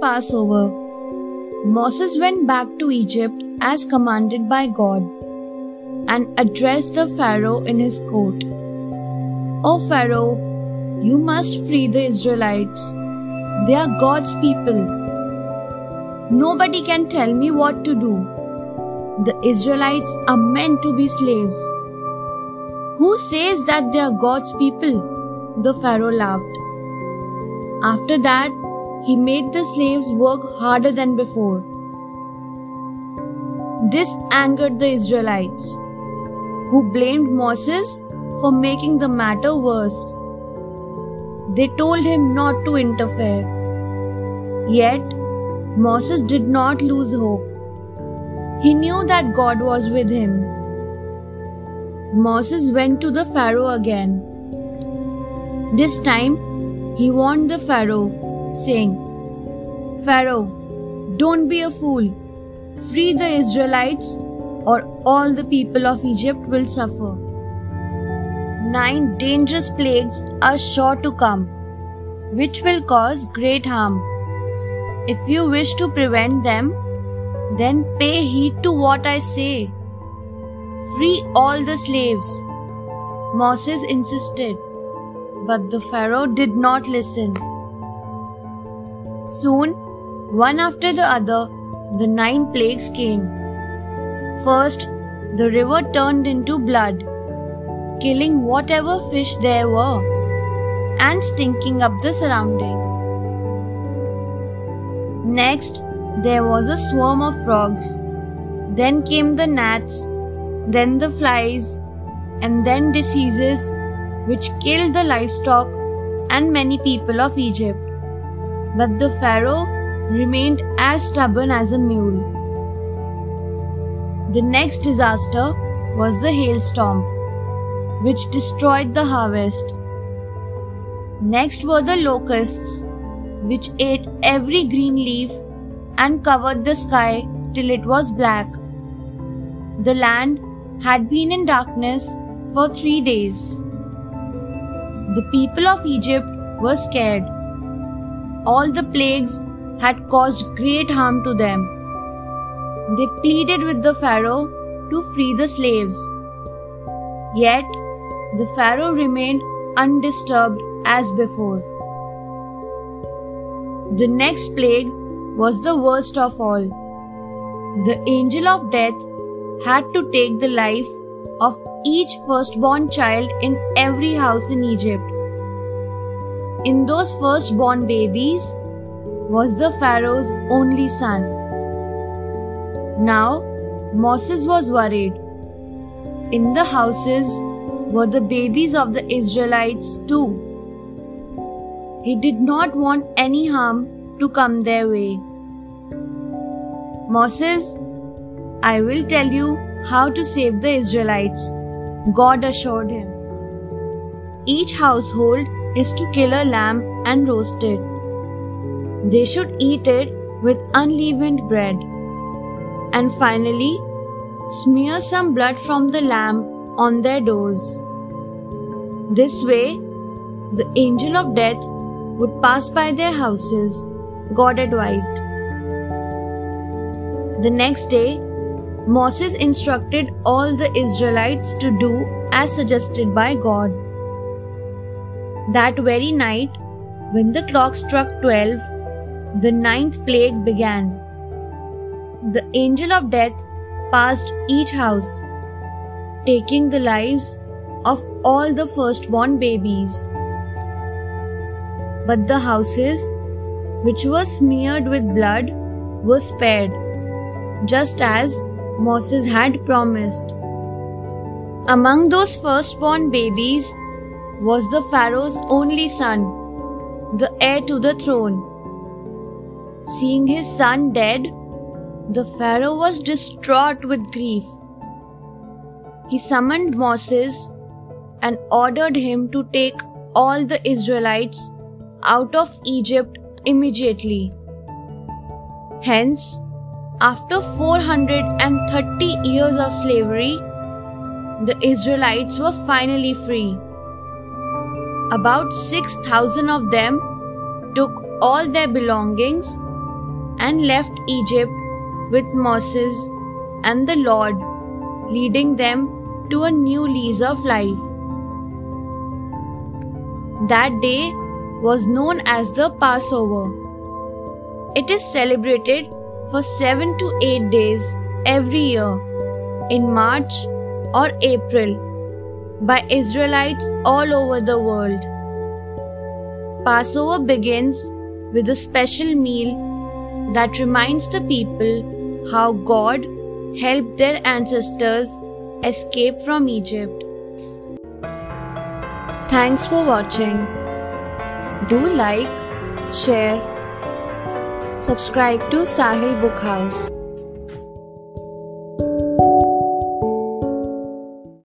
Passover, Moses went back to Egypt as commanded by God and addressed the Pharaoh in his court. O Pharaoh, you must free the Israelites. They are God's people. Nobody can tell me what to do. The Israelites are meant to be slaves. Who says that they are God's people? The Pharaoh laughed. After that, he made the slaves work harder than before. This angered the Israelites, who blamed Moses for making the matter worse. They told him not to interfere. Yet, Moses did not lose hope. He knew that God was with him. Moses went to the Pharaoh again. This time, he warned the Pharaoh, saying, Pharaoh, don't be a fool. Free the Israelites, or all the people of Egypt will suffer. Nine dangerous plagues are sure to come, which will cause great harm. If you wish to prevent them, then pay heed to what I say. Free all the slaves. Moses insisted, but the Pharaoh did not listen. Soon, one after the other, the nine plagues came. First, the river turned into blood, killing whatever fish there were and stinking up the surroundings. Next, there was a swarm of frogs. Then came the gnats, then the flies, and then diseases which killed the livestock and many people of Egypt. But the Pharaoh remained as stubborn as a mule. The next disaster was the hailstorm, which destroyed the harvest. Next were the locusts, which ate every green leaf and covered the sky till it was black. The land had been in darkness for three days. The people of Egypt were scared. All the plagues had caused great harm to them. They pleaded with the Pharaoh to free the slaves. Yet, the Pharaoh remained undisturbed as before. The next plague was the worst of all. The angel of death had to take the life of each firstborn child in every house in Egypt. In those firstborn babies was the Pharaoh's only son. Now, Moses was worried. In the houses were the babies of the Israelites too. He did not want any harm to come their way. Moses, I will tell you how to save the Israelites, God assured him. Each household is to kill a lamb and roast it. They should eat it with unleavened bread. And finally, smear some blood from the lamb on their doors. This way, the angel of death would pass by their houses, God advised. The next day, Moses instructed all the Israelites to do as suggested by God. That very night, when the clock struck twelve, the ninth plague began. The angel of death passed each house, taking the lives of all the firstborn babies. But the houses, which were smeared with blood, were spared, just as Moses had promised. Among those firstborn babies was the Pharaoh's only son, the heir to the throne. Seeing his son dead, the Pharaoh was distraught with grief. He summoned Moses and ordered him to take all the Israelites out of Egypt immediately. Hence, after 430 years of slavery, the Israelites were finally free. About 6,000 of them took all their belongings and left Egypt with Moses and the Lord, leading them to a new lease of life. That day was known as the Passover. It is celebrated for 7 to 8 days every year in March or April by Israelites all over the world. Passover begins with a special meal that reminds the people how God helped their ancestors escape from Egypt. Thanks for watching. Do like, share, subscribe to Sahil Book House.